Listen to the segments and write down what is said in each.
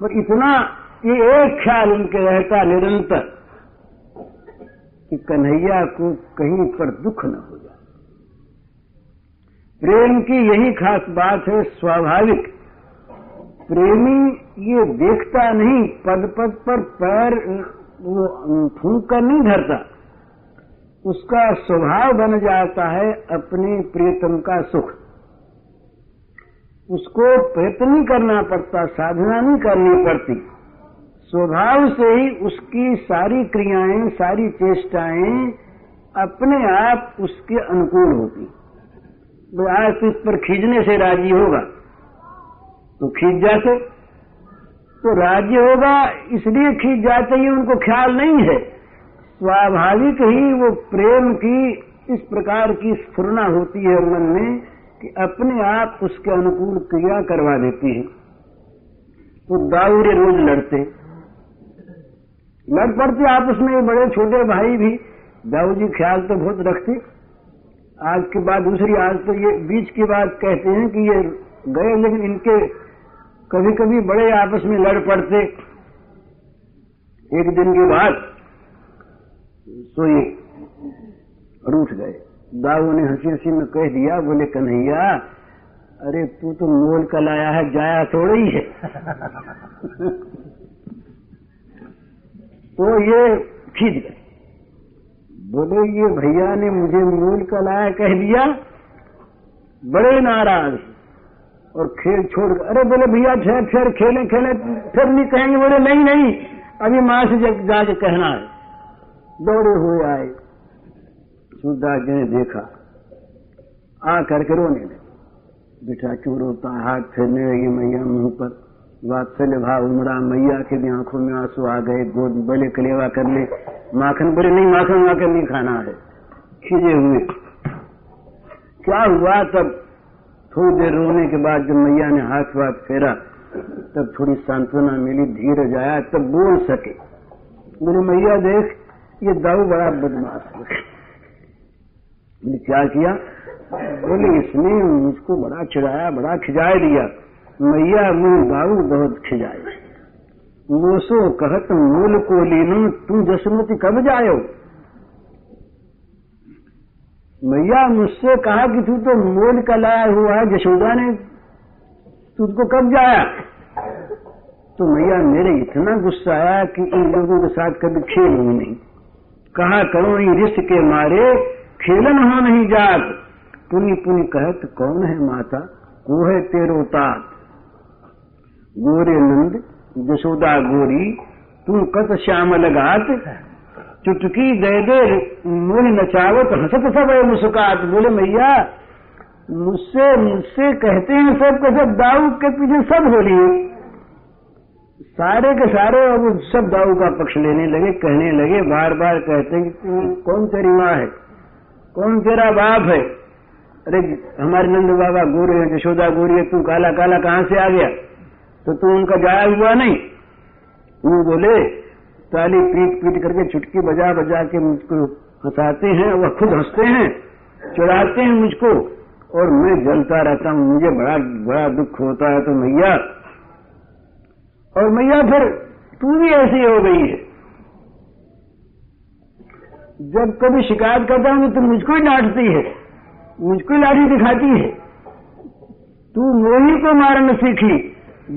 पर इतना ये एक ख्याल उनके रहता निरंतर कि कन्हैया को कहीं पर दुख न हो जाए। प्रेम की यही खास बात है, स्वाभाविक प्रेमी ये देखता नहीं पद पद पर पैर वो फूंक कर नहीं धरता। उसका स्वभाव बन जाता है अपने प्रियतम का सुख। उसको प्रयत्न नहीं करना पड़ता, साधना नहीं करनी पड़ती। स्वभाव से ही उसकी सारी क्रियाएँ, सारी चेष्टाएँ अपने आप उसके अनुकूल होती। आज तो इस पर खींचने से राज़ी होगा। तो खींच जाते। तो राज्य होगा, इसलिए खींच जाते ही, उनको ख्याल नहीं है। स्वाभाविक ही वो प्रेम की इस प्रकार की स्फुरना होती है मन में कि अपने आप उसके अनुकूल क्रिया करवा देती है। तो दाऊरे रोज लड़ते लड़ पड़ते आपस में, बड़े छोटे भाई भी। दाऊ जी ख्याल तो बहुत रखते। आज के बाद दूसरी आज तो ये, बीच की बात कहते हैं कि ये गए, लेकिन इनके कभी कभी बड़े आपस में लड़ पड़ते। एक दिन के बाद सोए और गए। दाऊ ने हँसी हँसी में कह दिया, बोले, कन्हैया, अरे, तू तो मोल का लाया है, जाया थोड़ा ही है। तो ये खींच गए। बोले, ये भैया ने मुझे मूल का लाया कह दिया, बड़े नाराज़ और खेल छोड़ अरे बोले भैया फिर फिर खेले खेले, फिर नहीं कहेंगे, बोले, नहीं नहीं, अभी माँ से जाके कहना है। दौड़े हुए आए। सूरदास जी ने देखा, आ करके रोने लगे। बेटा क्यों रोता हाथ फेरने लगी मैया मुँह पर। वात्सल्य भाव उमड़ा मैया के भी आँखों में आँसू आ गए। गोद बोले कलेवा कर ले। माखन बोले, नहीं, माखन माखन नहीं खाना है। खींचे हुए। क्या हुआ तब? थोड़ी देर रोने के बाद जब मैया ने हाथ वाथ फेरा, तब थोड़ी सांत्वना मिली धीरज आया तब बोल सके। बोले, मैया, देख, ये दाऊ बड़ा बदमाश है। क्या किया? बोले, इसने मुझको बड़ा चिढ़ाया, बड़ा खिजाए दिया। मैया, मुँह दाऊ बहुत खिजाए। मोसो कहत, मूल को लीनू तू जसमती कब जायो? मैया मुझसे कहा कि तू तो मोल का लाया हुआ है जशोदा ने तुझको कब जाया? तो मैया, मेरे इतना गुस्सा आया कि इन लोगों के साथ कभी खेल हुई नहीं। कहा करो रिश्त के मारे खेलन हो नहीं जात। पुनी पुनी कहत, कौन है माता? वो है तेरो तात? गोरे नंद जशोदा गोरी तू कत श्याम लगात? चुटकी दे दे मुझ नचावत हंसत सब है मुस्कात। बोले, मैया, मुझसे मुझसे कहते हैं सब के, सब दाऊ के पीछे सब हो लिए सारे के सारे अब सब दाऊ का पक्ष लेने लगे, कहने लगे बार बार कहते हैं कि कौन तेरी माँ है? कौन तेरा बाप है? अरे, हमारे नंद बाबा गोरे हैं, यशोदा गोरी है, तू काला काला कहाँ से आ गया? तो तू उनका जाया हुआ नहीं। वो बोले ताली पीट पीट करके चुटकी बजा बजा के मुझको हंसाते हैं वह खुद हँसते हैं, चढ़ाते हैं मुझको। और मैं जलता रहता हूँ, मुझे बड़ा बड़ा दुख होता है तो मैया, और मैया फिर तू भी ऐसी हो गई है। जब कभी शिकायत करता हूँ तो मुझको ही डांटती है, मुझको ही लाठी दिखाती है। तू मोही को मारना सीखी,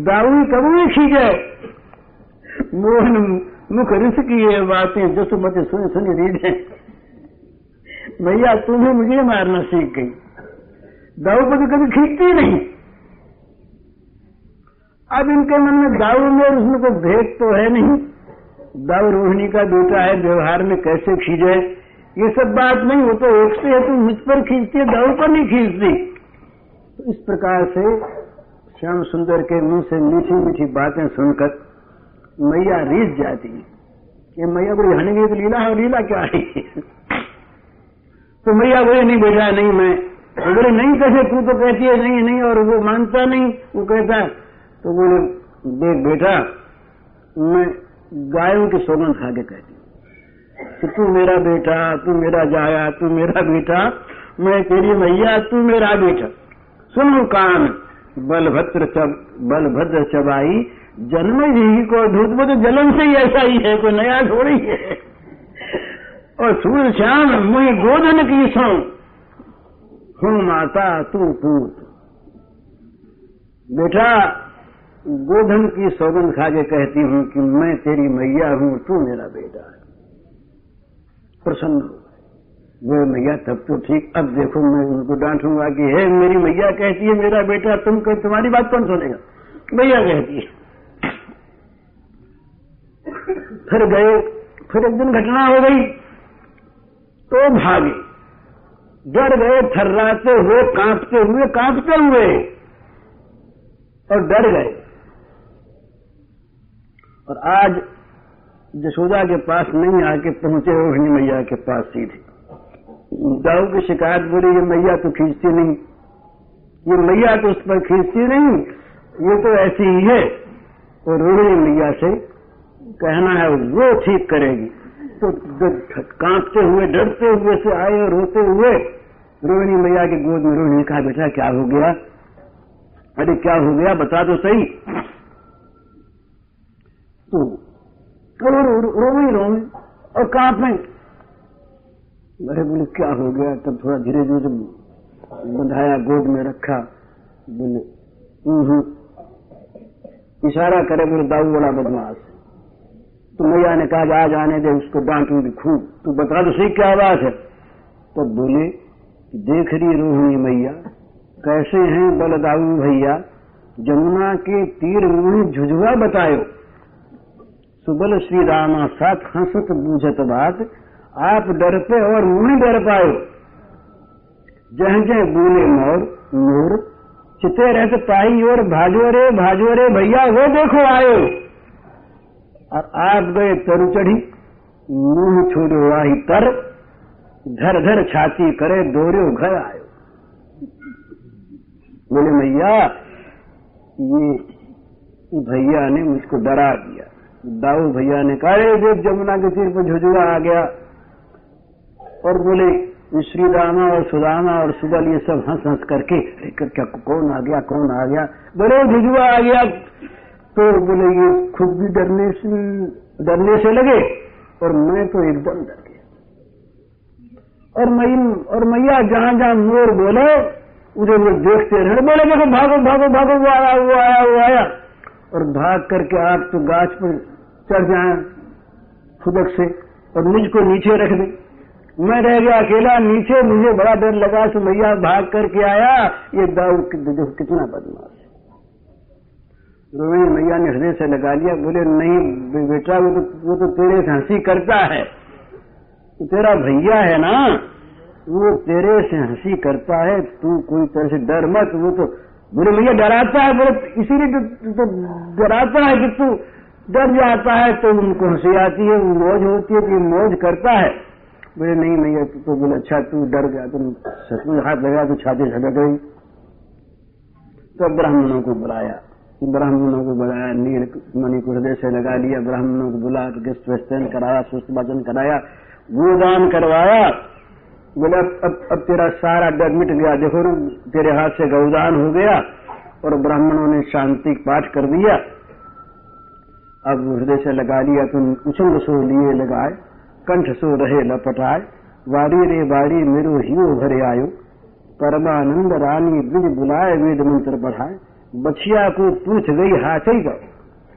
दाऊ कबू खींचे, मोहन मुख की ये बातें जसुमती सुन, सुनी रीढ़े भैया तुम्हें मुझे मारना सीख गई। तो कभी खींचती नहीं। अब इनके मन में दाऊ में उसमें कोई भेद तो है नहीं। दाऊ रोहिणी का बेटा है, व्यवहार में कैसे खींचे? ये सब बात नहीं, वो तो एक है, तुम मुझ पर खींचती है, दाऊ पर नहीं खींचती। तो इस प्रकार से श्याम सुंदर के मुँह से मीठी मीठी बातें सुनकर मैया रीस जाती है। ये मैया बड़ी हनी तो लीला है, लीला क्या है? तो मैया बोले, नहीं बेटा, नहीं, मैं बोले, नहीं, कैसे? तू तो कहती है, नहीं नहीं, और वो मानता नहीं, वो कहता तो बोले, देख बेटा, मैं गायों की सौगंध खा के कहती हूँ। कि तू मेरा बेटा, तू मेरा जाया, तू मेरा बेटा, मैं तेरी मैया, तू मेरा बेटा। सुन कान, बलभद्र चब, बलभद्र चबाई जन्म ही को धूत वो तो जलन से ही ऐसा ही है, कोई नया थोड़ी है। और सूर्य श्याम मुझे गोधन की सौ। हूँ माता, तू पूत। बेटा, गोधन की सौगंध खा के कहती हूँ कि मैं तेरी मैया हूँ, तू मेरा बेटा है। प्रसन्न हो वो मैया तब तो ठीक, अब देखो मैं उनको डांटूँगा कि, हे, मेरी मैया कहती है मेरा बेटा, तुम तुम्हारी बात कौन सुनेगा? मैया कहती है। फिर गए, फिर एक दिन घटना हो गई तो भागे। डर गए, थर्राते हुए, कांपते हुए कांपते हुए, और डर गए। और आज जशोदा के पास नहीं आके पहुँचे रोहिणी मैया के पास सीधे। दाऊ की शिकायत बोली, ये मैया तो खींचती नहीं। ये मैया तो उस पर खींचती नहीं, ये तो ऐसी ही है। और रोहिणी मैया से कहना है, वो ठीक करेगी। तो कांपते हुए, डरते हुए से आए और रोते हुए, रोहिणी मैया के गोद में रोहिणी कहा, बेटा, क्या हो गया? अरे, क्या हो गया? बता दो सही। तो रो रोवी रोवी और कांपे। अरे, बोले, क्या हो गया? तब थोड़ा धीरे धीरे बंधाया, गोद में रखा। बोले इशारा करे, बोले, दाऊ बड़ा बदमाश। तो मैया ने कहा आज आने दे, उसको डांटूँगी खूब। तू बता दो सही क्या बात है? तो बोले, देख रही रोहिणी मैया, कैसे हैं बलदाऊ भैया? जमुना के तीर मुनि झुझुआ बतायो। सुबल श्री रामा साथ हंसत बूझत बात, आप डर पे और मुनि डर पायो। जह जह बोले मोर मोर, चिते रहते पाई और भाजो रे भाजो रे भैया, वो देखो आयो। और आप गए तरु चढ़ी, मुँह छोड़ो वाही तर धर धर छाती करे दोरे घर आयो। बोले, मैया, ये भैया ने मुझको डरा दिया। दाऊ भैया ने कहा देव जमुना के तीर पर झुझुआ आ गया। और बोले श्री रामा और सुदामा और सुबल, ये सब हंस हंस करके क्या कौन आ गया, कौन आ गया? बोले झुझुआ आ गया। तो बोले, ये खुद भी डरने से डरने से लगे और मैं तो एकदम डर गया। और मैं और मैया जहाँ जहाँ मोर बोले, उधर वो देखते रहे बोले, देखो, भागो भागो भागो, वो आया वो आया वो आया। और भाग करके आप तो गाछ पर चढ़ जाए खुदक से और मुझको नीचे रख दे। मैं रह गया अकेला, नीचे मुझे बड़ा डर लगा तो मैया भाग करके आया, ये दाऊ कितना बदमाश रोहिणी मैया ने हृदय से लगा लिया बोले नहीं बेटा वो तो वो तो तेरे से हँसी करता है। तो तेरा भैया है ना? वो तेरे से हँसी करता है तू कोई तरह से डर मत वो तो बोले भैया डराता है बोले इसीलिए तो, तो डराता है कि तू डर जाता है तो उनको हँसी आती है मौज होती है कि मौज करता है। बोले नहीं भैया तू तो बोले अच्छा तू डर गया तुम सचमुच हाथ लगा तो छाती झटक गई। तो ब्राह्मणों को बुलाया। ब्राह्मणों को बुलाया, नील मणि हृदय से लगा लिया, ब्राह्मणों को बुला के स्वस्तन कराया सुस्त वचन कराया, गोदान करवाया। बोला, अब अब तेरा सारा डर मिट गया, देखो ना तेरे हाथ से गौदान हो गया और ब्राह्मणों ने शांति पाठ कर दिया। अब हृदय से लगा लिया तो उछल सो लिए लगाए, कंठ सो रहे लपटाए, वारी रे वारी मेरो हियो भरे आयो, परमानंद रानी ब्रिज बुलाए वेद मंत्र पढ़ाए। बछिया को पूछ गई, हाथ ही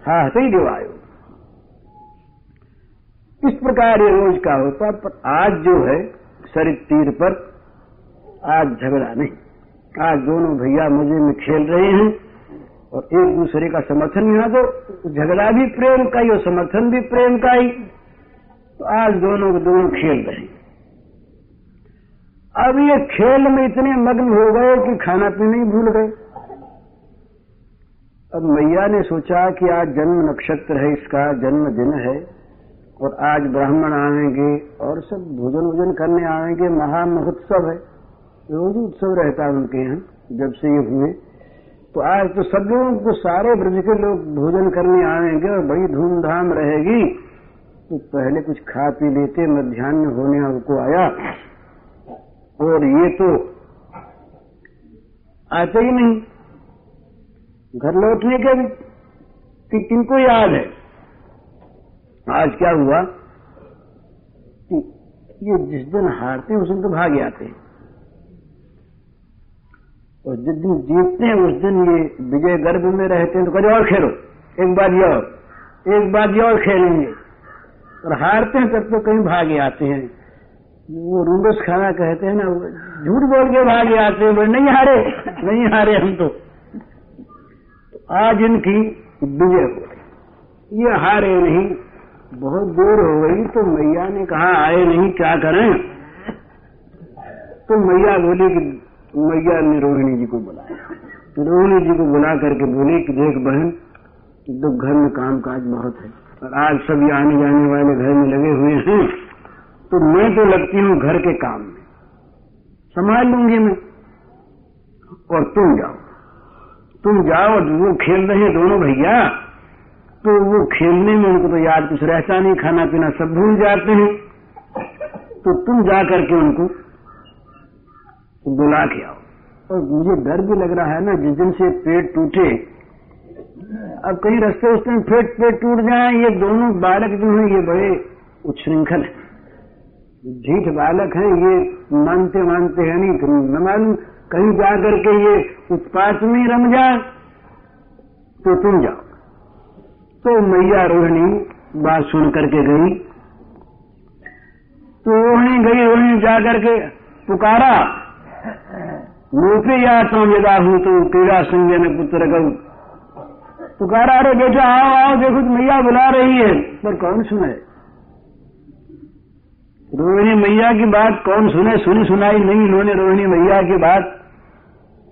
हाथ ही दिवायो इस प्रकार ये रोज का होता पर आज जो है सरित तीर पर, आज झगड़ा नहीं। आज दोनों भैया मज़े में खेल रहे हैं, और एक दूसरे का समर्थन यहाँ तो झगड़ा भी प्रेम का ही, और समर्थन भी प्रेम का ही। तो आज दोनों दोनों खेल रहे अब ये खेल में इतने मग्न हो गए कि खाना पीना ही भूल गए। अब मैया ने सोचा कि आज जन्म नक्षत्र है, इसका जन्म दिन है, और आज ब्राह्मण आएँगे और सब भोजन वोजन करने आएँगे। महा महोत्सव है, रोज उत्सव रहता है उनके यहाँ, जब से ये हुए। तो आज तो सब लोगों को, सारे ब्रज के लोग भोजन करने आएँगे और बड़ी धूमधाम रहेगी। तो पहले कुछ खा पी लेते, मध्यान्ह होने उनको आया। और ये तो आते ही नहीं। घर लौटने के कि किनको याद है। आज क्या हुआ? कि ये जिस दिन हारते हैं, उस दिन तो भाग आते हैं। और जिस दिन जीतते हैं, उस दिन ये विजय गर्भ में रहते हैं तो कभी और खेलो। एक बार ये और। एक बार ये और खेलेंगे। और हारते हैं, तब तो कहीं भागे आते हैं। वो रूबस खाना कहते हैं ना झूठ बोल के भागे आते हैं नहीं हारे नहीं हारे हम तो। आज इनकी विजय हो गई। ये हारे नहीं, बहुत देर हो गई तो मैया ने कहा, आए नहीं, क्या करें? तो मैया बोली कि मैया ने रोहिणी जी को बुलाया। रोहिणी जी को बुला करके बोली कि देख बहन तो घर में काम काज बहुत है, और आज सभी आने जाने वाले घर में लगे हुए हैं तो मैं तो लगती हूँ घर के काम में। संभाल लूँगी मैं, और तुम जाओ। तुम जाओ, वो खेल रहे दोनों भैया। तो वो खेलने में उनको तो याद कुछ रहता नहीं खाना पीना सब भूल जाते हैं। तो तुम जा करके उनको बुला के आओ। और मुझे डर भी लग रहा है ना, जिस दिन से पेट टूटे, अब कहीं रस्ते उस दिन पेट पेट टूट जाए, ये दोनों बालक जो हैं, ये बड़े उच्छृंखल है। ढीठ बालक हैं, ये मानते मानते हैं नहीं न मालूम कहीं जा करके ये उत्पात में रम जाए तो तुम जाओ। तो मैया रोहिणी बात सुन करके गई। तो रोहिणी गई, रोहिणी जा करके पुकारा लोपे या यदा हूँ तो क्रीड़ा संजय ने पुत्र गौ पुकारा, अरे बेटा, आओ आओ, देखो तो मैया बुला रही है, पर कौन सुने? रोहिणी मैया की बात कौन सुने, सुनी सुनाई नहीं, इन्होंने रोहिणी मैया की बात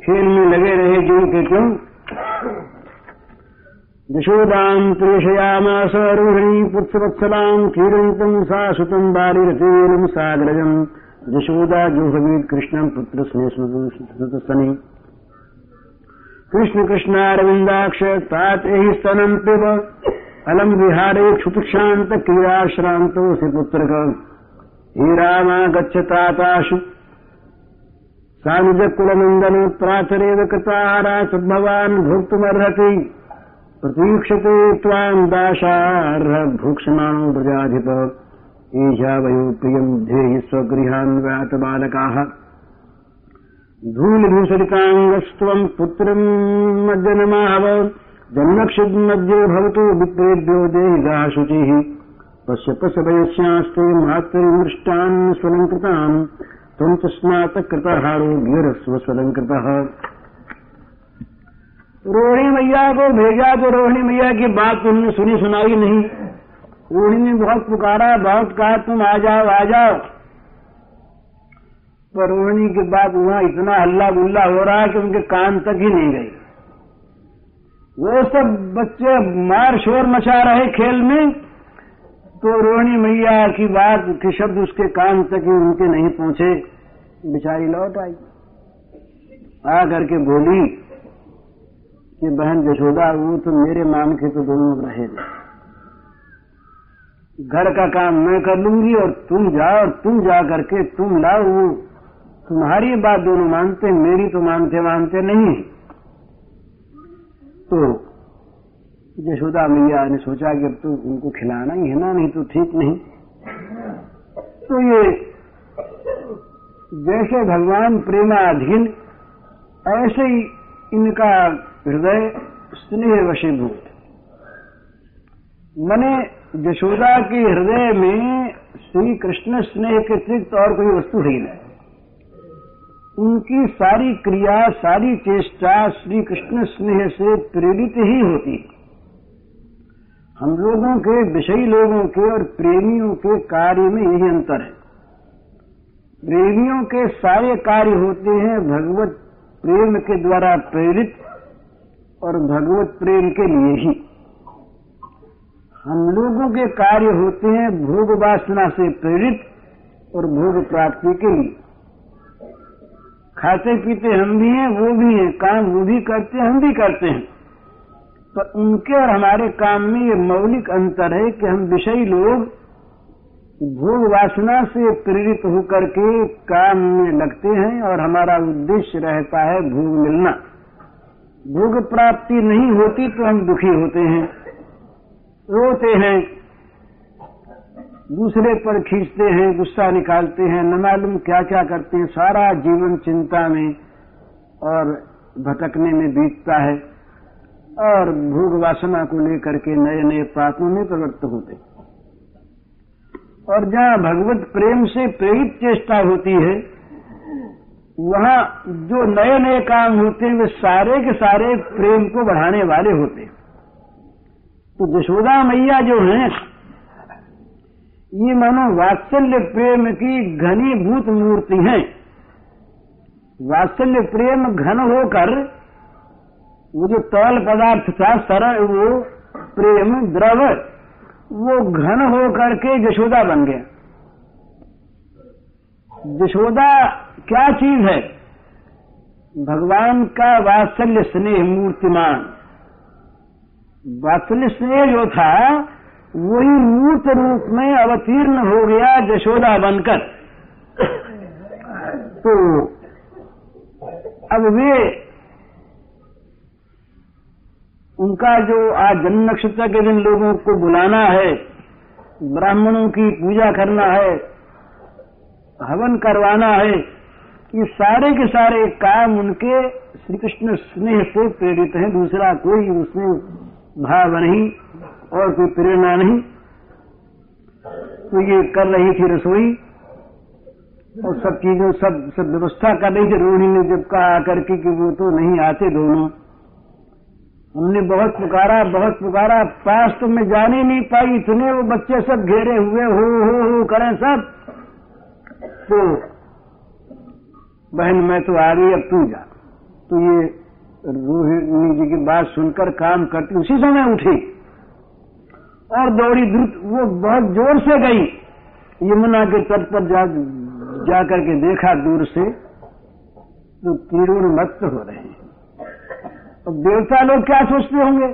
खेल में लगे रहे क्यों के क्यों? यशोदाम प्रेषयामास, रोहिणी पुत्रवत्सलाम कीरंतम सा सुतम बारिरतेन साग्रजम यशोदा जुहवीत कृष्ण, पुत्र स्नेह कृष्ण कृष्णारविंदाक्ष तात स्तनम पिब। अलम विहारे क्षुतक्षांत क्रीड़ाश्रांतो से पुत्र हे रामा गच्छताताशु सानुज कुलनंदन प्राचरेव कृताहारा सद्भवान भोक्तुमर्हति। प्रतीक्षते त्वां दाशार्ह भूक्षमाणो प्रजाधिप। ईशा वयो प्रियम् ध्येहि स्वगृहान्व्यात बालकाः धूलिभूषरिताङ्गस्त्वम् पुत्रम् मज्जनमाहव जन्मक्षुद्मध्ये भवतु विप्रेभ्यो देहिगा शुचिः पश्य पशवयस्यास्ते मातृमृष्टान् स्वलङ्कृताम् त्वम् तस्मात्कृतहारोग्यरस्व स्वलङ्कृतः। रोहिणी मैया को, भेजा तो रोहिणी मैया की बात तुमने सुनी सुनाई नहीं। रोहिणी ने बहुत पुकारा, बहुत कहा, तुम आ जाओ आ जाओ। पर रोहिणी के बाद वहाँ इतना हल्ला गुल्ला हो रहा है कि उनके कान तक ही नहीं गई। वो सब बच्चे मार शोर मचा रहे खेल में। तो रोहिणी मैया की बात, के शब्द उसके कान तक ही उनके नहीं पहुँचे। बिचारी लौट आई। आ करके बोली कि, बहन यशोदा, वो तो मेरे मान के तो दोनों रहे घर का काम मैं कर लूँगी और तुम जाओ और तुम जा करके तुम लाओ। वो तुम्हारी बात दोनों मानते, मेरी तो मानते मानते नहीं तो यशोदा मैया ने सोचा कि अब तो उनको खिलाना ही है, ना, नहीं तो ठीक नहीं। तो ये जैसे भगवान प्रेमाधीन, ऐसे ही इनका हृदय स्नेह वशीभूत मैंने यशोदा के हृदय में श्री कृष्ण स्नेह के अतिरिक्त और कोई वस्तु है ही नहीं। उनकी सारी क्रिया, सारी चेष्टा श्री कृष्ण स्नेह से प्रेरित ही होती है। हम लोगों के, विषयी लोगों के और प्रेमियों के कार्य में यही अंतर है। प्रेमियों के सारे कार्य होते हैं भगवत प्रेम के द्वारा प्रेरित और भगवत प्रेम के लिए ही। हम लोगों के कार्य होते हैं भोग वासना से प्रेरित और भोग प्राप्ति के लिए। खाते पीते हम भी हैं, वो भी हैं, काम वो भी करते हैं, हम भी करते हैं। पर उनके और हमारे काम में ये मौलिक अंतर है कि हम विषयी लोग भोग वासना से प्रेरित होकर के काम में लगते हैं और हमारा उद्देश्य रहता है भोग मिलना। भोग प्राप्ति नहीं होती तो हम दुखी होते हैं, रोते हैं, दूसरे पर खींचते हैं, गुस्सा निकालते हैं, न मालूम क्या क्या करते हैं, सारा जीवन चिंता में और भटकने में बीतता है। और भोग वासना को लेकर के नए नए पापों में प्रवृत्त होते और जहाँ भगवत प्रेम से प्रेरित चेष्टा होती है, वहाँ जो नए नए काम होते हैं, वे सारे के सारे प्रेम को बढ़ाने वाले होते तो यशोदा मैया जो हैं, ये मानो वात्सल्य प्रेम की घनीभूत मूर्ति है। वात्सल्य प्रेम घन होकर वो जो तरल पदार्थ था सरल वो प्रेम, द्रव, वो घन होकर के जशोदा बन गया। जशोदा क्या चीज़ है? भगवान का वात्सल्य स्नेह मूर्तिमान। वात्सल्य स्नेह जो था, वही मूर्त रूप में अवतीर्ण हो गया जशोदा बनकर। तो अब वे उनका जो आज जन्म नक्षत्र के दिन लोगों को बुलाना है, ब्राह्मणों की पूजा करना है, हवन करवाना है, ये सारे के सारे काम उनके श्री कृष्ण स्नेह से प्रेरित हैं। दूसरा कोई उसमें भाव नहीं और कोई प्रेरणा नहीं। तो ये कर रही थी रसोई और सब चीज़ों, सब सब व्यवस्था कर रही थी। रोहिणी ने जब कहा आकर के कि वो तो नहीं आते दोनों। हमने बहुत पुकारा बहुत पुकारा, पास तो मैं जान नहीं पाई, इतने वो बच्चे सब घेरे हुए, हो हो हो करें सब। तो बहन, मैं तो आ गई, अब तू जा। तो ये रोहिणी जी की बात सुनकर काम करती, उसी समय उठी। और दौड़ी द्रुत, वो बहुत ज़ोर से गई। यमुना के तट पर जा जाकर के देखा दूर से तो कीड़ों मत हो रहे हैं। अब देवता लोग क्या सोचते होंगे?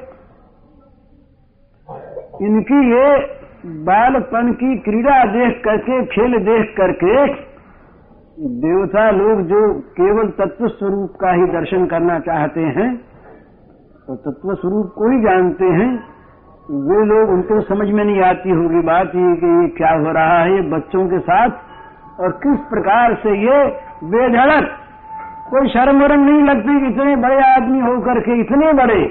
इनकी ये बालपन की क्रीड़ा देख करके, खेल देख करके देवता लोग जो केवल तत्व स्वरूप का ही दर्शन करना चाहते हैं तो तत्व स्वरूप को ही जानते हैं, वे लोग उनको समझ में नहीं आती होगी बात ये कि ये क्या हो रहा है, ये बच्चों के साथ और किस प्रकार से ये बेधड़क कोई शर्म वरम नहीं लगती इतने बड़े आदमी होकर के इतने बड़े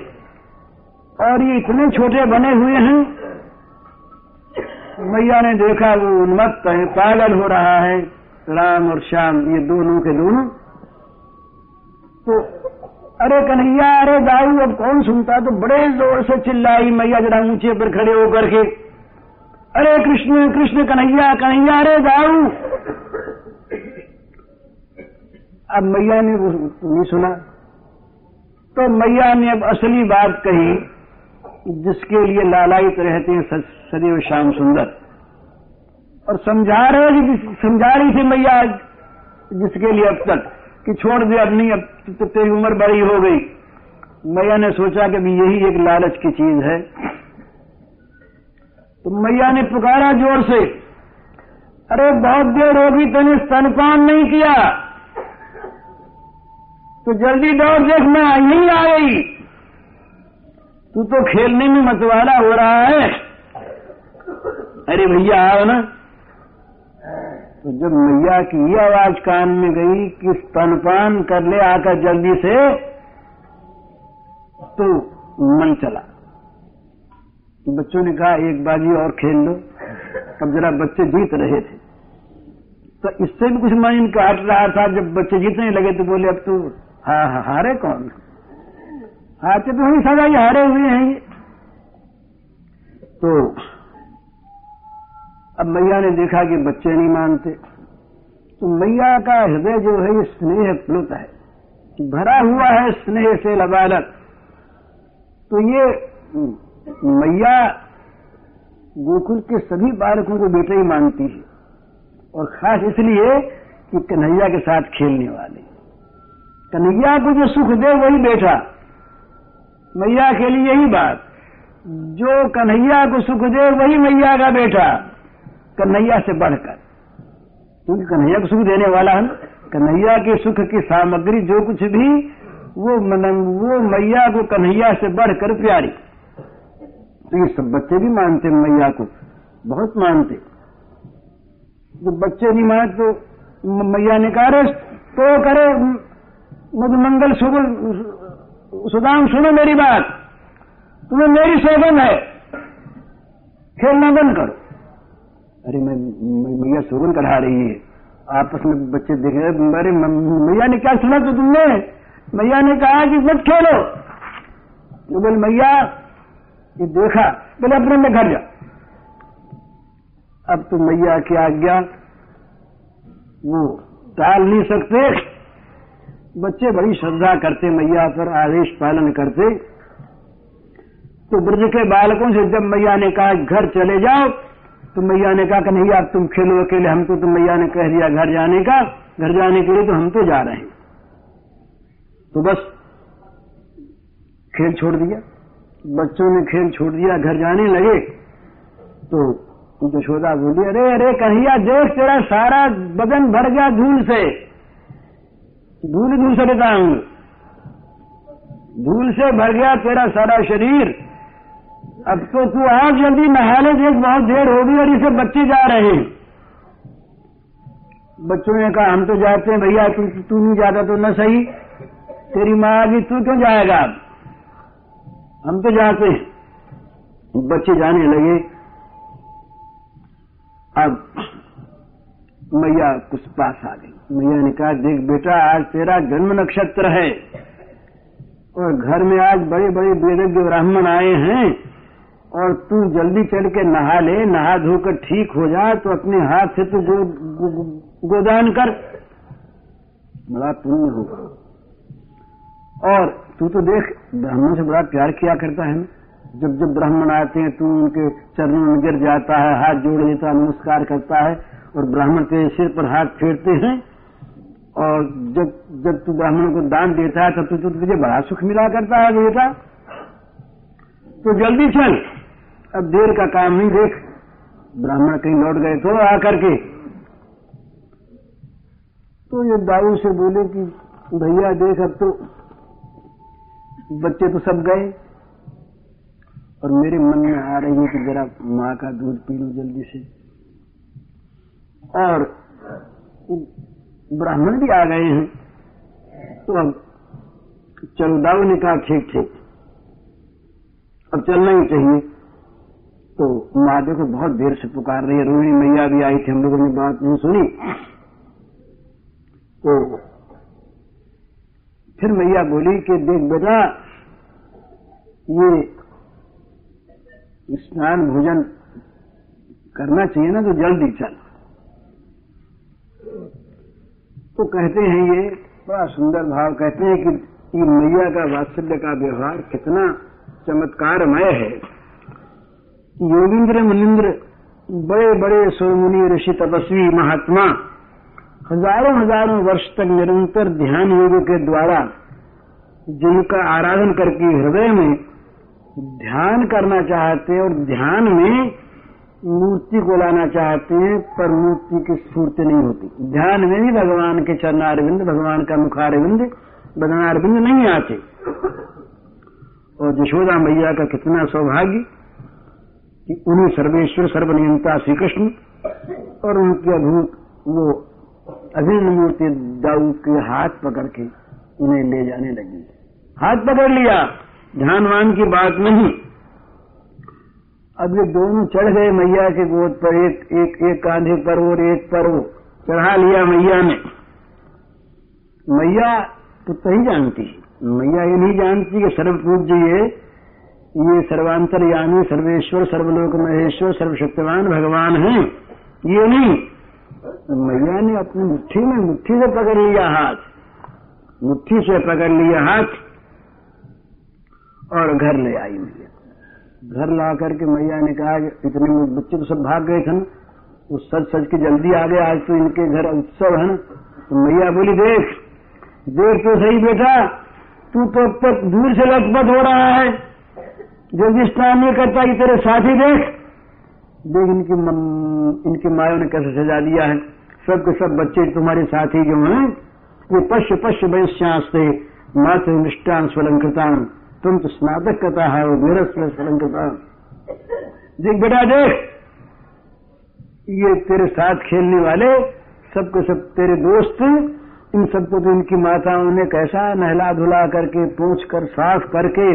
और ये इतने छोटे बने हुए हैं। मैया ने देखा, वो उन्मत्त है, पागल हो रहा है, राम और श्याम, ये दोनों के दोनों। तो अरे कन्हैया, अरे दाऊ, अब कौन सुनता? तो बड़े ज़ोर से चिल्लाई मैया, जरा ऊँचे पर खड़े होकर के। अरे कृष्ण कृष्ण कन्हैया कन्हैया, अरे दाऊ अब मैया ने नहीं सुना। तो मैया ने अब असली बात कही, जिसके लिए लालायित रहते हैं सदैव श्याम सुंदर। और समझा रहे समझा रही थी मैया जिसके लिए अब तक, कि छोड़ दे, अब नहीं, अब तो तेरी उम्र बड़ी हो गई। मैया ने सोचा कि भी यही एक लालच की चीज़ है। तो मैया ने पुकारा ज़ोर से, अरे बहुत देर होगी तेने स्तनपान नहीं किया। तो जल्दी दौड़ देख, मैं यही आ गई। तू तो खेलने में मतवाला हो रहा है। अरे भैया, आओ ना। तो जब मैया की ये आवाज़ कान में गई कि स्तनपान कर ले आकर जल्दी से तो मन चला। तो बच्चों ने कहा, एक बाजी और खेल लो। अब जरा बच्चे जीत रहे थे। तो इससे भी कुछ मन काट रहा था, जब बच्चे जीतने लगे तो बोले, अब तो हा, हा हारे कौन? हारते तो वही सदा ही हारे हुए हैं ये। तो अब मैया ने देखा कि बच्चे नहीं मानते। तो मैया का हृदय जो है ये स्नेह प्लुत है। भरा हुआ है स्नेह से लबालक तो ये मैया गोकुल के सभी बालकों को बेटे ही मानती है। और खास इसलिए कि कन्हैया के साथ खेलने वाले कन्हैया को जो सुख दे, वही बेटा मैया के लिए यही बात। जो कन्हैया को सुख दे, वही मैया का बेटा कन्हैया से बढ़कर। क्योंकि कन्हैया को सुख देने वाला है कन्हैया के सुख की सामग्री जो कुछ भी, वो वो मैया को कन्हैया से बढ़कर प्यारी। तो ये सब बच्चे भी मानते मैया को। बहुत मानते। जो बच्चे नहीं मानते तो मैया ने कहा तो करे मधुमंगल सुगुल सुदाम, सुनो मेरी बात। तुम्हें मेरी सौगन है खेलना बंद करो। अरे मैं मैया सौगन करा रही है। आपस में बच्चे देख रहे अरे मैया ने क्या सुना तो तुमने? मैया ने कहा कि मत खेलो। तो बोले, मैया, ये देखा, बोले, अपने में घर जा। अब तो मैया की आज्ञा, वो टाल नहीं सकते। बच्चे बड़ी श्रद्धा करते मैया पर आदेश पालन करते। तो ब्रज के बालकों से जब मैया ने कहा, घर चले जाओ तो मैया ने कहा कि नहीं, अब तुम खेलो अकेले, हम तो तुम मैया ने कह दिया घर जाने का। घर जाने के लिए तो हम तो जा रहे हैं। तो बस खेल छोड़ दिया। बच्चों ने खेल छोड़ दिया, घर जाने लगे। तो यशोदा बोली, अरे अरे कन्हैया, देख तेरा सारा बदन भर गया धूल से। धूल धूल से लेता हूँ धूल से भर गया तेरा सारा शरीर। अब तो तू आ जल्दी नहा ले देख बहुत देर होगी और इसे बच्चे जा रहे हैं। बच्चों ने कहा, हम तो जाते हैं भैया, तू तू नहीं जाता तो न सही। तेरी माँ आगे तू क्यों जाएगा? हम तो जाते हैं। बच्चे जाने लगे। अब मैया कुछ पास आ गई। मैया ने कहा देख बेटा आज तेरा जन्म नक्षत्र है। और घर में आज बड़े बड़े वेदज्ञ ब्राह्मण आए हैं। और तू जल्दी चल के नहा ले नहा धोकर ठीक हो जा तो अपने हाथ से तू गो, गो, गो, गोदान कर। बड़ा पुण्य होगा। और तू तो देख ब्राह्मण से बड़ा प्यार किया करता है ना। जब जब ब्राह्मण आते हैं तू उनके चरणों में गिर जाता है हाथ जोड़ देता नमस्कार करता है। और ब्राह्मण के सिर पर हाथ फेरते हैं, और जब जब तू ब्राह्मण को दान देता है, तब तो तुझे बड़ा सुख मिला करता है बेटा। तो जल्दी चल, अब देर का काम नहीं देख। ब्राह्मण कहीं लौट गए तो आकर के। तो ये दाऊ से बोले कि, भैया, देख, अब तो बच्चे तो सब गए, और मेरे मन में आ रही है कि जरा माँ का दूध पी लो जल्दी से। और ब्राह्मण भी आ गए हैं। तो अब चलो दाऊ ने कहा ठीक ठीक। अब चलना ही चाहिए। तो महादेव को बहुत देर से पुकार रही है। रोहिणी मैया भी आई थी, हम लोगों ने बात नहीं सुनी। तो फिर मैया बोली कि देख बेटा, ये स्नान भोजन करना चाहिए ना तो जल्दी चल। तो कहते हैं ये, बड़ा सुंदर भाव कहते हैं कि ये मैया का वात्सल्य का व्यवहार कितना चमत्कारमय है। योगिंद्र मुनिंद्र, बड़े बड़े सोमुनि ऋषि तपस्वी महात्मा, हज़ारों हज़ारों वर्ष तक निरंतर ध्यान योग के द्वारा जिनका आराधन करके हृदय में ध्यान करना चाहते और ध्यान में मूर्ति को लाना चाहते हैं, पर मूर्ति की स्फूर्ति नहीं होती। ध्यान में भी भगवान के चरणारविंद भगवान का मुखारविंद बदनारविंद नहीं आते। और यशोदा मैया का कितना सौभाग्य कि उन्हें सर्वेश्वर, सर्वनियंता श्री कृष्ण और उनकी अभूत वो अभिन्न मूर्ति दाऊ के हाथ पकड़ के उन्हें ले जाने लगी। हाथ पकड़ लिया। ध्यानवान की बात नहीं। अब ये दोनों चढ़ गए मैया के गोद पर, एक एक एक कांधे पर और एक पर वो चढ़ा लिया मैया ने। मैया तो सही जानती मैया ये नहीं जानती कि सर्व पूज्य ये ये सर्वांतरयामी, सर्वेश्वर, सर्वलोक महेश्वर सर्वशक्तिवान भगवान हैं। ये नहीं। मैया ने अपनी मुट्ठी में, मुट्ठी से पकड़ लिया हाथ। मुट्ठी से पकड़ लिया हाथ और घर ले आई मैया। घर ला करके मैया ने कहा कि इतने बच्चे तो सब भाग गए थे वो सच सच के जल्दी आ गए, आज तो इनके घर उत्सव है तो मैया बोली, देख देख तो सही बेटा, तू तो अब तक दूर से लथपथ हो रहा है। जल्दी स्नान नहीं करता कि तेरे साथी देख। देख, इनकी इनकी माया ने कैसे सजा दिया है। सब के सब बच्चे तुम्हारे साथी जो हैं, ये पश्य पश्य वैश्यास्ते मात्र निष्ठान स्वलंकृतान। तुम तो स्नातक कथा है मेरा स्वलंकृता देख बेटा, देख, ये तेरे साथ खेलने वाले, सबके सब तेरे दोस्त, इन सबको तो इनकी माताओं ने कैसा नहला धुला करके पूछ कर साफ़ करके,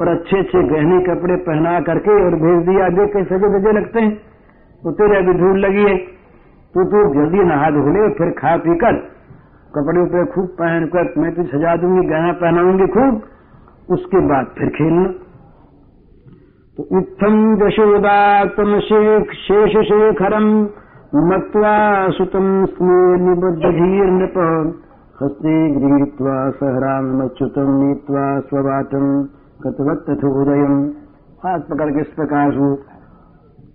और अच्छे अच्छे गहने कपड़े पहना करके, और भेज दिया, देख के सजे बजे लगते हैं। तो तेरे अभी धूल लगी है। तो तू जल्दी नहा धो ले, फिर खा पी कर। कपड़े उपड़े खूब पहन कर, मैं तुझे सजा दूँगी, गहना पहनाऊँगी खूब। उसके बाद फिर खेलना। तो इत्थम जशोदा तुम शेख शेष शेखरम मत्वा सुतम स्मे निबद्धीर नृप हस्ते गृहीत्वा नीत्वा स्ववाचम कतवत तथोदयम। हाथ पकड़ के इस प्रकार हो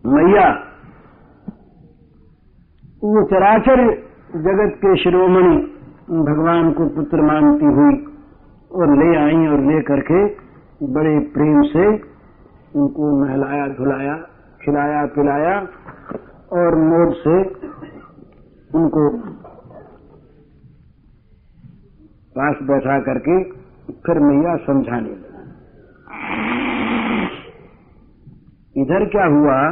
मैया, वो चराचर जगत के शिरोमणि भगवान को पुत्र मानती हुई और ले आई और ले करके बड़े प्रेम से उनको नहलाया, धुलाया, खिलाया, पिलाया और मोड से उनको पास बैठा करके फिर मैया समझाने लगा। इधर क्या हुआ?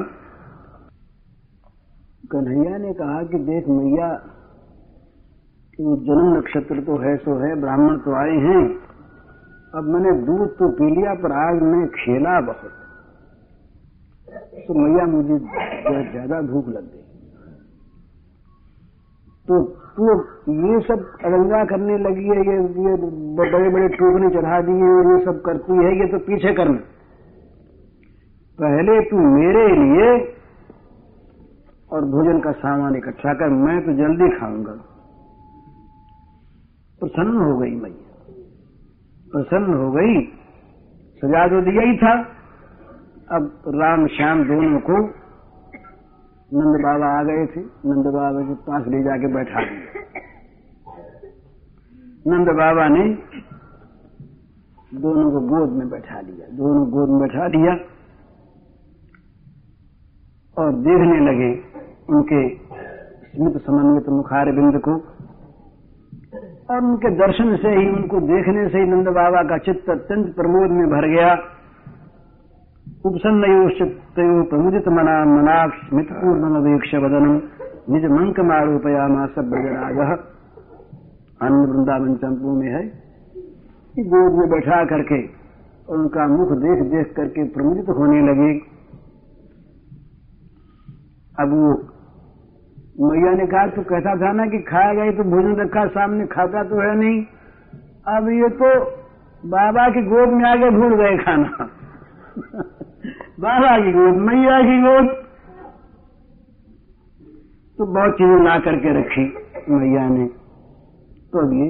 कन्हैया ने कहा कि देख मैया वो जन्म नक्षत्र तो है, सो है, ब्राह्मण तो आए हैं। अब मैंने दूध तो पी लिया, पर आज मैं खेला बहुत। तो मैया मुझे बहुत ज़्यादा भूख लग गई। तो तू ये सब अरंगा करने लगी है, ये ये बड़े बड़े टोकने चढ़ा दिए और ये सब करती है, ये तो पीछे करना। पहले तू मेरे लिए और भोजन का सामान इकट्ठा कर, मैं तो जल्दी खाऊँगा। प्रसन्न हो गई मैया। प्रसन्न हो गई। सजा तो दिया ही था। अब राम श्याम दोनों को नंद बाबा आ गए थे। नंद बाबा के पास ले जाके बैठा दिया। नंद बाबा ने दोनों को गोद में बैठा लिया दोनों गोद में बैठा दिया और देखने लगे उनके स्मित समन्वित मुखार बिंद को और उनके दर्शन से ही, उनको देखने से ही नंद बाबा का चित्त अत्यंत प्रमोद में भर गया। उपसन्नयोश्चित्तयो प्रमुदित मना मनाक्ष मितपूर्णमवेक्ष वदनम निज मंक मारूपयामास ब्रजराज अन्य वृंदावन चंपू में है। गोद में बैठा करके और उनका मुख देख देख करके प्रमुदित होने लगे। अब वो मैया ने कहा तो कहता था ना कि खाया गया तो भोजन रखा, सामने खाता तो है नहीं। अब ये तो बाबा की गोद में आगे भूल गए खाना। बाबा की गोद, मैया की गोद। तो बहुत चीज़ें ला करके रखी मैया ने। तो ये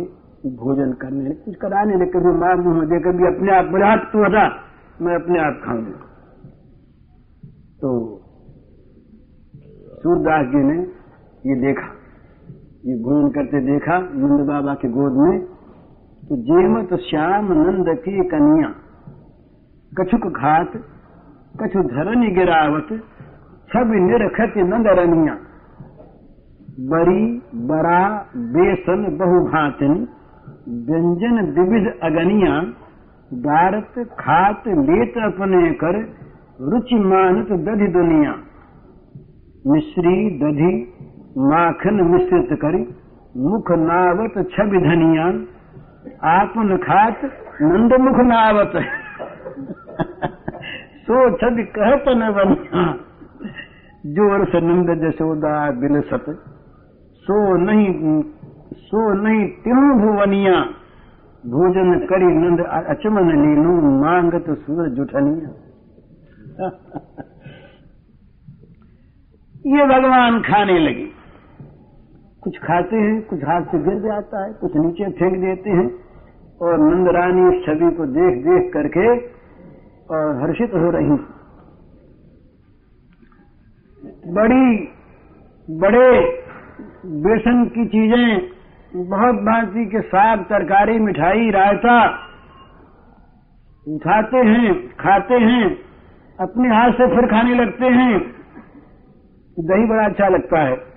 भोजन करने कुछ कराने लगे, कभी माँ मुँह में दे, कभी अपने आप मेरे हाथ तू हटा मैं अपने आप खाऊँगा। तो सूरदास जी ने ये देखा। ये भोजन करते देखा नंद बाबा के गोद में। तो जेमत श्याम नंद की कन्या। कछुक घात, कछु धरनी गिरावत छब निरखत नंदरनिया बड़ी बड़ा बेसन बहुभातन व्यंजन विविध अगनिया। गारत खात, लेत अपने कर, रुचि मानत दधि दुनिया। मिश्री, दधि माखन मिश्रित करी, मुख नावत छवि धनिया आपन खात नंद मुख नावत। सो छद कहत न बनिया। ज़ोर से नंद जशोदा बिल सत। सो नहीं सो नहीं तिनु भुवनिया। भोजन करी नंद अचमन लीनू मांगत सूर जुठनिया ये भगवान खाने लगे। कुछ खाते हैं, कुछ हाथ से गिर जाता है, कुछ नीचे फेंक देते हैं और नंद रानी इस छवि को देख देख करके, और हर्षित हो रही बड़ी, बड़े बेसन की चीज़ें, बहुत भांति के साग, तरकारी, मिठाई, रायता उठाते हैं, खाते हैं, अपने हाथ से फिर खाने लगते हैं। दही बड़ा अच्छा लगता है।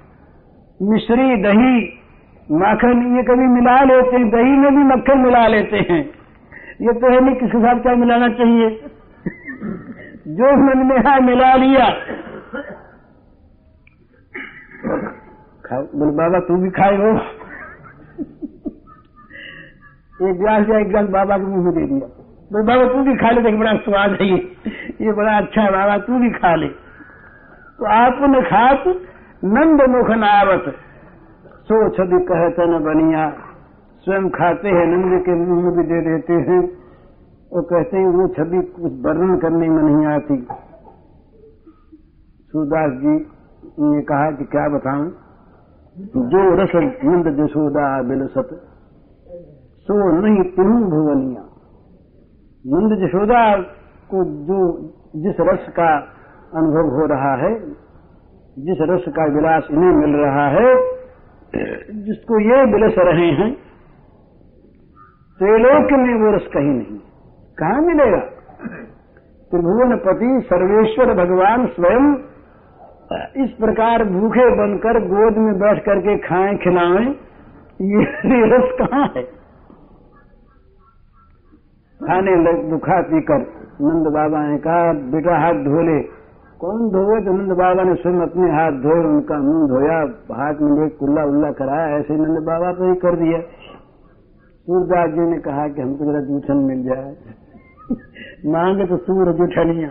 मिश्री, दही, माखन, ये कभी मिला लेते हैं, दही में भी मक्खन मिला लेते हैं। ये तो है नहीं किसके साथ क्या मिलाना चाहिए। जो मन में है मिला लिया। बोले, बाबा, तू भी खाए हो। एक गिलास या एक गिलास बाबा के मुँह में दे दिया। बोले, बाबा, तू भी खा ले, देख, बड़ा स्वाद है ये। ये बड़ा अच्छा है, बाबा, तू भी खा ले। तो आपने खात नंद मुख नावत सो छवि कहते न बनिया, स्वयं खाते हैं, नंद के मुँह में भी दे देते हैं। और कहते हैं, वो छवि कुछ वर्णन करने में नहीं आती। सूरदास जी ने कहा कि क्या बताऊँ? जो रस नंद जसोदा बिलसत, सो नहीं तुम भुवनिया। नंद जसोदा को जो, जिस रस का अनुभव हो रहा है जिस रस का विलास इन्हें मिल रहा है, जिसको ये बिलस रहे हैं, त्रिलोक में वो रस कहीं नहीं कहा मिलेगा? त्रिभुवन पति सर्वेश्वर भगवान स्वयं इस प्रकार भूखे बनकर गोद में बैठ करके खाएँ, खिलाएँ, ये रस कहाँ है? खाने लग दुखा पीकर नंद बाबा ने कहा, बेटा हाथ धो ले। कौन धोए तो नंद बाबा ने स्वयं अपने हाथ धोए, उनका मुँह धोया, हाथ में एक कुल्ला उल्ला कराया, ऐसे नंद बाबा तो ही कर दिया। सूरदास जी ने कहा कि हमको जरा जूठन मिल जाए। मांगे तो सूर जूठनिया।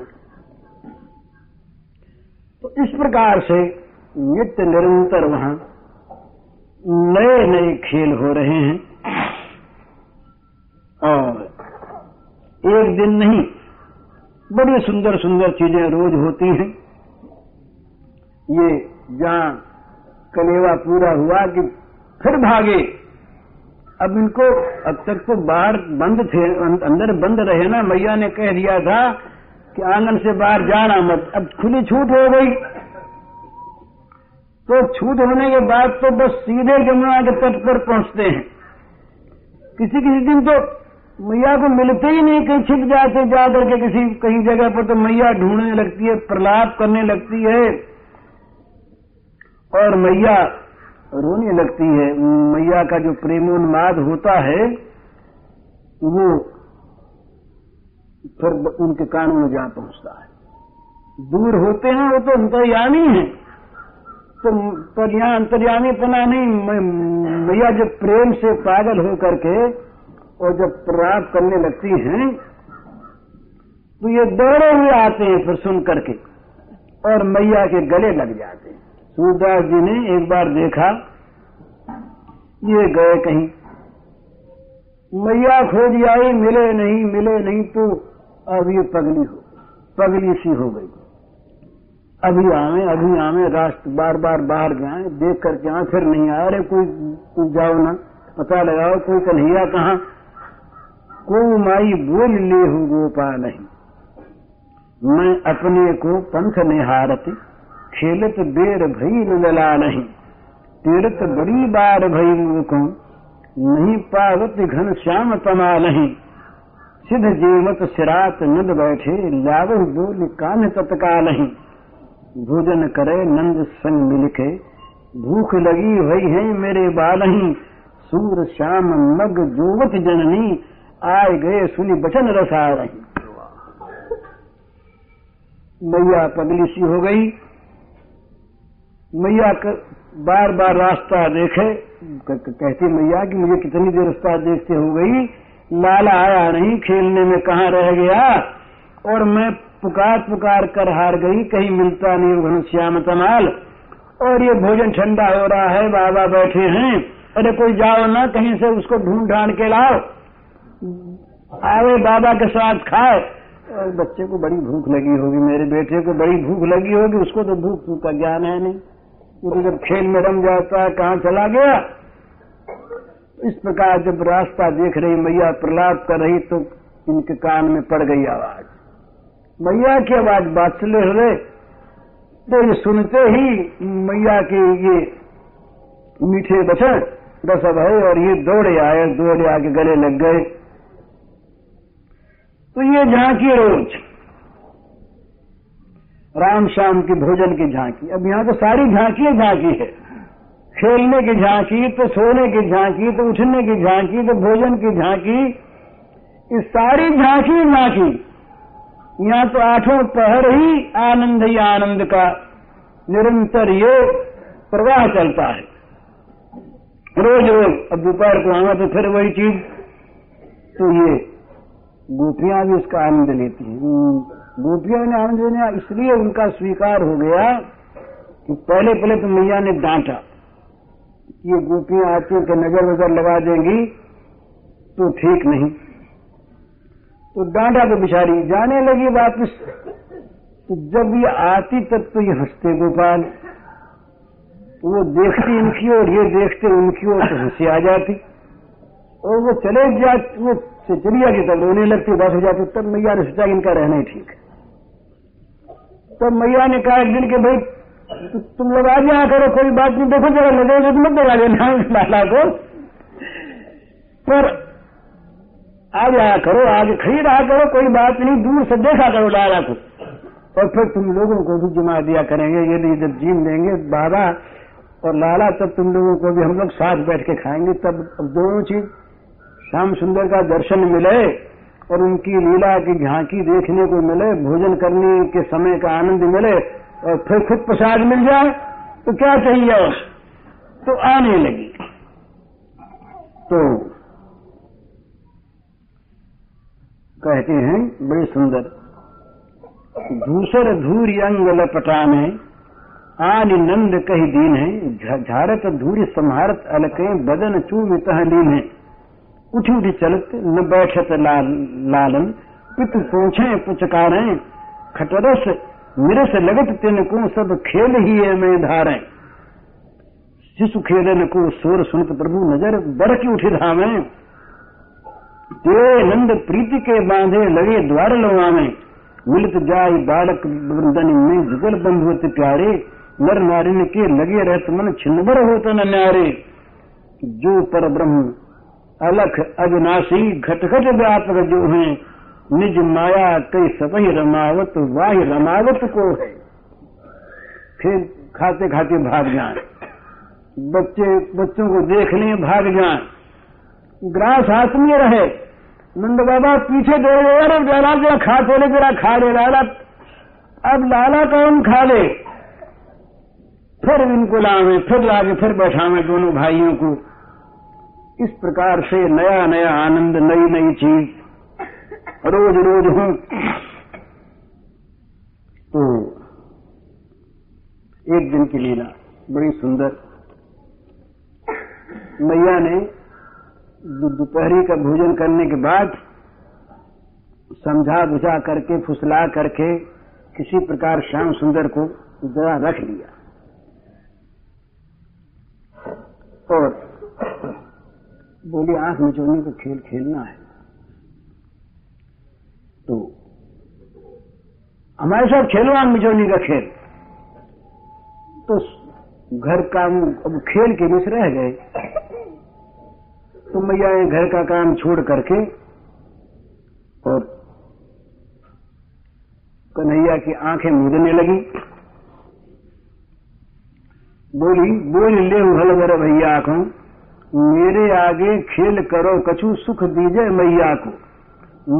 तो इस प्रकार से नित्य निरंतर वहाँ नए नए खेल हो रहे हैं। और एक दिन नहीं बड़ी सुंदर सुंदर चीज़ें रोज होती हैं। ये जहाँ कलेवा पूरा हुआ कि फिर भागे। अब इनको अब तक तो बाहर बंद थे अंदर बंद रहे ना। मैया ने कह दिया था कि आँगन से बाहर जाना मत। अब खुली छूट हो गई। तो छूट होने के बाद तो बस सीधे जमुना के तट पर पहुँचते हैं। किसी किसी दिन तो मैया को मिलते ही नहीं, कहीं छिप जाते जा करके किसी, कहीं जगह पर तो मैया ढूँढने लगती है, प्रलाप करने लगती है। और मैया रोने लगती है। मैया का जो प्रेमोन्माद होता है, वो फिर उनके कानों में जा पहुँचता है। दूर होते हैं, वो तो अंतर्यामी है। तो पर यहाँ अंतर्यामी पना नहीं मैया जब प्रेम से पागल होकर करके और जब प्राप्त करने लगती हैं तो ये दौड़े हुए आते हैं फिर सुन करके, और मैया के गले लग जाते हैं। सूरदास जी ने एक बार देखा, ये गए कहीं। मैया खोज आई, मिले नहीं मिले नहीं तो अब ये पगली हो, पगली सी हो गई। अभी आवे अभी आवे राष्ट्र बार बार बाहर जाए, देख करके आए, फिर नहीं आए। अरे कोई जाओ ना, पता लगाओ, कोई कन्हैया कहा को माई बोल ले हूँ गोपाल मैं अपने को पंथ निहारती, खेलत बेर भई लला नहीं। तीर्थ बड़ी बार भई को नहीं पावत घन श्याम तमा नहीं। सिद्ध जीवत सिरात नद बैठे लाव बोल कान तत्का नहीं। भोजन करे नंद संग मिलके, भूख लगी हुई है मेरे बाल ही। सूर, श्याम, मग, जोवत जननी आए गए सुनी बचन रसा रही मैया पगली सी हो गई। मैया बार बार रास्ता देखे। कहती मैया कि मुझे कितनी देर रास्ता देखते हो गई? लाला आया नहीं, खेलने में कहा रह गया? और मैं पुकार पुकार कर हार गई, कहीं मिलता नहीं घन श्याम तमाल और ये भोजन ठंडा हो रहा है, बाबा बैठे हैं। अरे कोई जाओ ना, कहीं से उसको ढूंढ ढांड के लाओ। आवे बाबा के साथ खाए। और बच्चे को बड़ी भूख लगी होगी, मेरे बेटे को बड़ी भूख लगी होगी, उसको तो भूख का ज्ञान है नहीं। वो तो जब खेल में रम जाता है, कहाँ चला गया? इस प्रकार जब रास्ता देख रही मैया प्रलाप कर रही तो इनके कान में पड़ गई आवाज़। मैया की आवाज़ बातचले रहे। तो ये सुनते ही मैया के ये मीठे बचन दस भय और ये दौड़े आए, दौड़े आके गले लग गए। तो ये झांकी रोज। राम शाम की भोजन की झांकी। अब यहाँ तो सारी झांकी झांकी है। खेलने की झांकी तो सोने की झांकी तो उठने की झांकी तो भोजन की झांकी इस सारी झांकी झांकी। यहाँ तो आठों पहर ही आनंद ही आनंद का निरंतर ये प्रवाह चलता है। रोज रोज, अब दोपहर को आना तो फिर वही चीज़ तो ये गोपियाँ भी उसका आनंद लेती हैं। गोपियों ने आनंद लेना इसलिए उनका स्वीकार हो गया कि पहले पहले तो मैया ने डांटा कि ये गोपियाँ आती कि नज़र वजर लगा देंगी तो ठीक नहीं। तो डांटा तो बिचारी, जाने लगी वापस। तो जब ये आती तब तो ये हँसते गोपाल। तो वो देखती इनकी और ये देखते उनकी ओर तो हँसी आ जाती। और वो चले जा, वो चली जाती तब रोने लगती बस हो जाती तब मैया ने सोचा इनका रहना ही ठीक है। तब मैया ने कहा एक दिन के भाई तुम लोग आ जाया करो, कोई बात नहीं, देखो जरा लगे तो मत दबा देना लाला को। पर आ जाया करो आगे खड़ी रहा करो, कोई बात नहीं, दूर से देखा करो लाला को। और फिर तुम लोगों को भी जुमा दिया करेंगे यदि जब जीन देंगे, बाबा और लाला, तब तुम लोगों को भी हम लोग साथ बैठ के खाएँगे तब दोनों चीज़ श्याम सुंदर का दर्शन मिले और उनकी लीला की झांकी देखने को मिले, भोजन करने के समय का आनंद मिले और फिर खुद प्रसाद मिल जाए तो क्या चाहिए और? तो आने लगी। तो कहते हैं, बड़े सुंदर, धूसर धूर अंग लपटाने आन नंद कही दीन है झारत धूरी संहारत अलके, बदन चूम तह लीन। है उठी चलत न बैठत लाल, लालन पित पूछे पुचकारे खटरस मिरस लगत तिन को सब खेल ही है मैं धारे। शिशु खेलन को सोर सुनत प्रभु नज़र बढ़ की उठी धामे तेरे नंद प्रीति के बांधे लगे द्वार लवामे मिलत जाय बालक वृंदन में जुगल बंधुवत प्यारे। नर नारिन के लगे रहत मन छिन्नबर होत न न्यारे। जो पर ब्रह्म अलख, अविनाशी, घटघट व्यापक जो है, निज माया कई सतही रमावत, वाह रमावत को है। फिर खाते खाते भाग जाए। बच्चे, बच्चों को देख लें, भाग जाए। ग्रास हाथ में रहे। नंद बाबा पीछे दौड़ गए अरे लाला जरा खा तो ले जरा खा ले, लाला। अब लाला कौन खा ले? फिर इनको लावे, फिर लागे फिर बैठावे दोनों भाइयों को। इस प्रकार से नया नया आनंद नई नई चीज़। रोज रोज हूँ। तो एक दिन की लीला, बड़ी सुंदर। मैया ने दोपहरी का भोजन करने के बाद समझा बुझा करके, फुसला करके, किसी प्रकार श्याम सुंदर को जरा रख लिया। और बोली, आँख मिचोड़ने का खेल खेलना है। तो हमारे साथ खेलो, आँख मिचोड़ने का खेल। तो घर काम अब खेल के बीच रह गए। तो मैया घर का काम छोड़ करके और कन्हैया की आँखें मूदने लगी। बोली, बोल, ले हल मेरे भैया आँखों। मेरे आगे खेल करो, कछु सुख दीजे मैया को।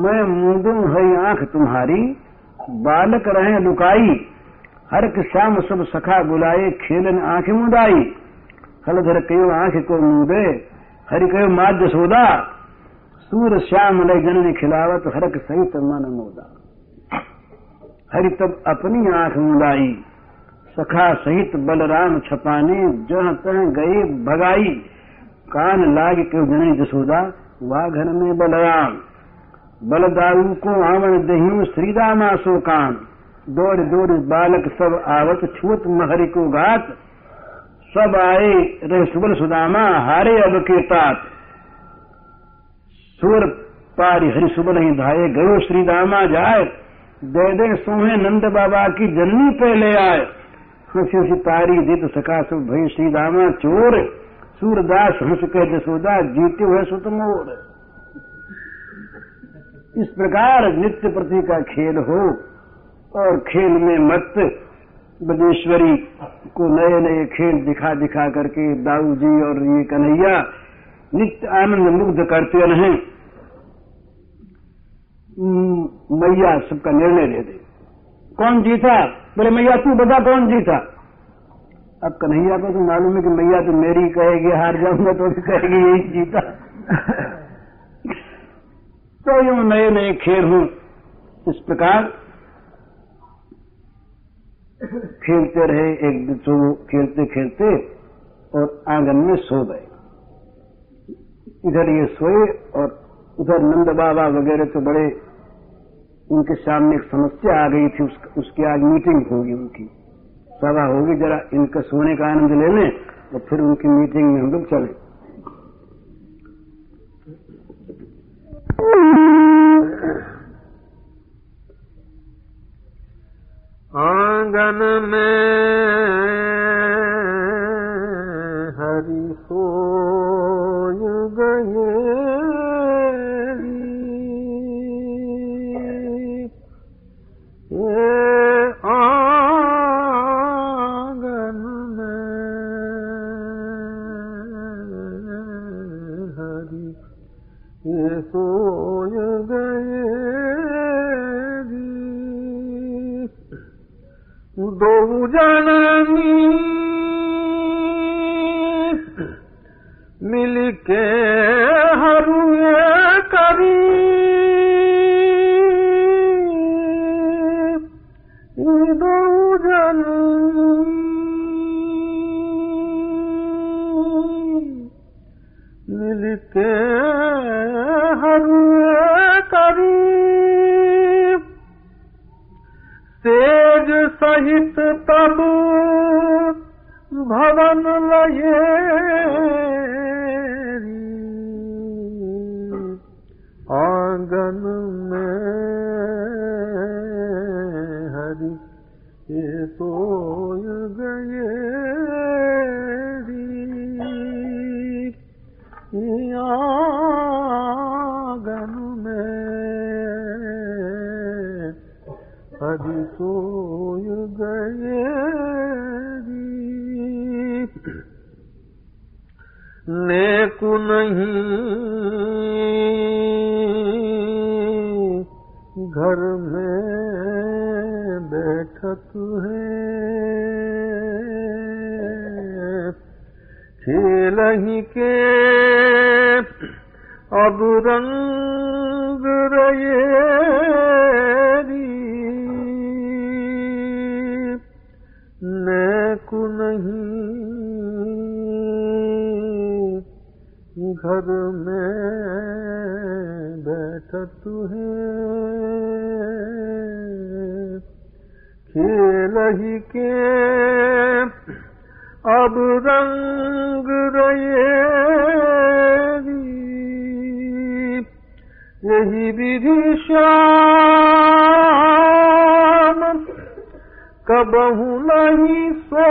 मैं मुंदू है आँख तुम्हारी, बालक रहे लुकाई। हर श्याम सब सखा बुलाए, खेलन आँख मुदाई। हलधर कयो आँख को मुदे, हरि कयो माध्य सोदा। सूर श्याम लय जनने खिलावत हरक सहित मन मोदा। हरि तब अपनी आँख मुदाई। सखा सहित बलराम छपाने, जह तह गए भगाई। कान लाग के जने जसोदा, वाघन में बलराम। बलदारू को आवन दही श्रीदामा सो कान दौड़ दौड़ बालक सब आवत छुत महरी को घात। सब आए रहे सुबल सुदामा, हारे अब के तात सुर पारी हरि सुबल ही धाये, गयो श्रीदामा जाए। दे दे सोहे नंद बाबा की जननी पहले आए। हँसी हँसी तारी दित सका सब भई श्रीदामा चोर। सूरदास हंस कह जसोदा जीते हुए सुत मोर इस प्रकार नित्य प्रति का खेल हो, और खेल में मत बदेश्वरी को नए नए खेल दिखा दिखा करके दाऊ जी और ये कन्हैया नित्य आनंद मुग्ध करते रहें मैया सबका निर्णय ले दे। कौन जीता? बोले, मैया, तू बता कौन जीता? अब कन्हैया को तो मालूम है कि मैया तो मेरी कहेगी हार जाऊँगा तो भी कहेगी यही जीता तो यूँ नए नए खेल हूँ। इस प्रकार खेलते रहे एक दूसरे खेलते खेलते और आँगन में सो गए। इधर ये सोए और उधर नंद बाबा वगैरह तो बड़े उनके सामने एक समस्या आ गई थी उस, उसकी आज मीटिंग होगी उनकी। सभा होगी, जरा इनके सोने का आनंद ले लें और फिर उनकी मीटिंग में हम लोग चले। आँगन में आंगन में। सोय गए नेकु नहीं। घर में है खेल ही के अब रंग रये नेकु नहीं घर में बैठत है। खेल ही के अब रंग रये यही विधि श्याम कबहू नहीं सो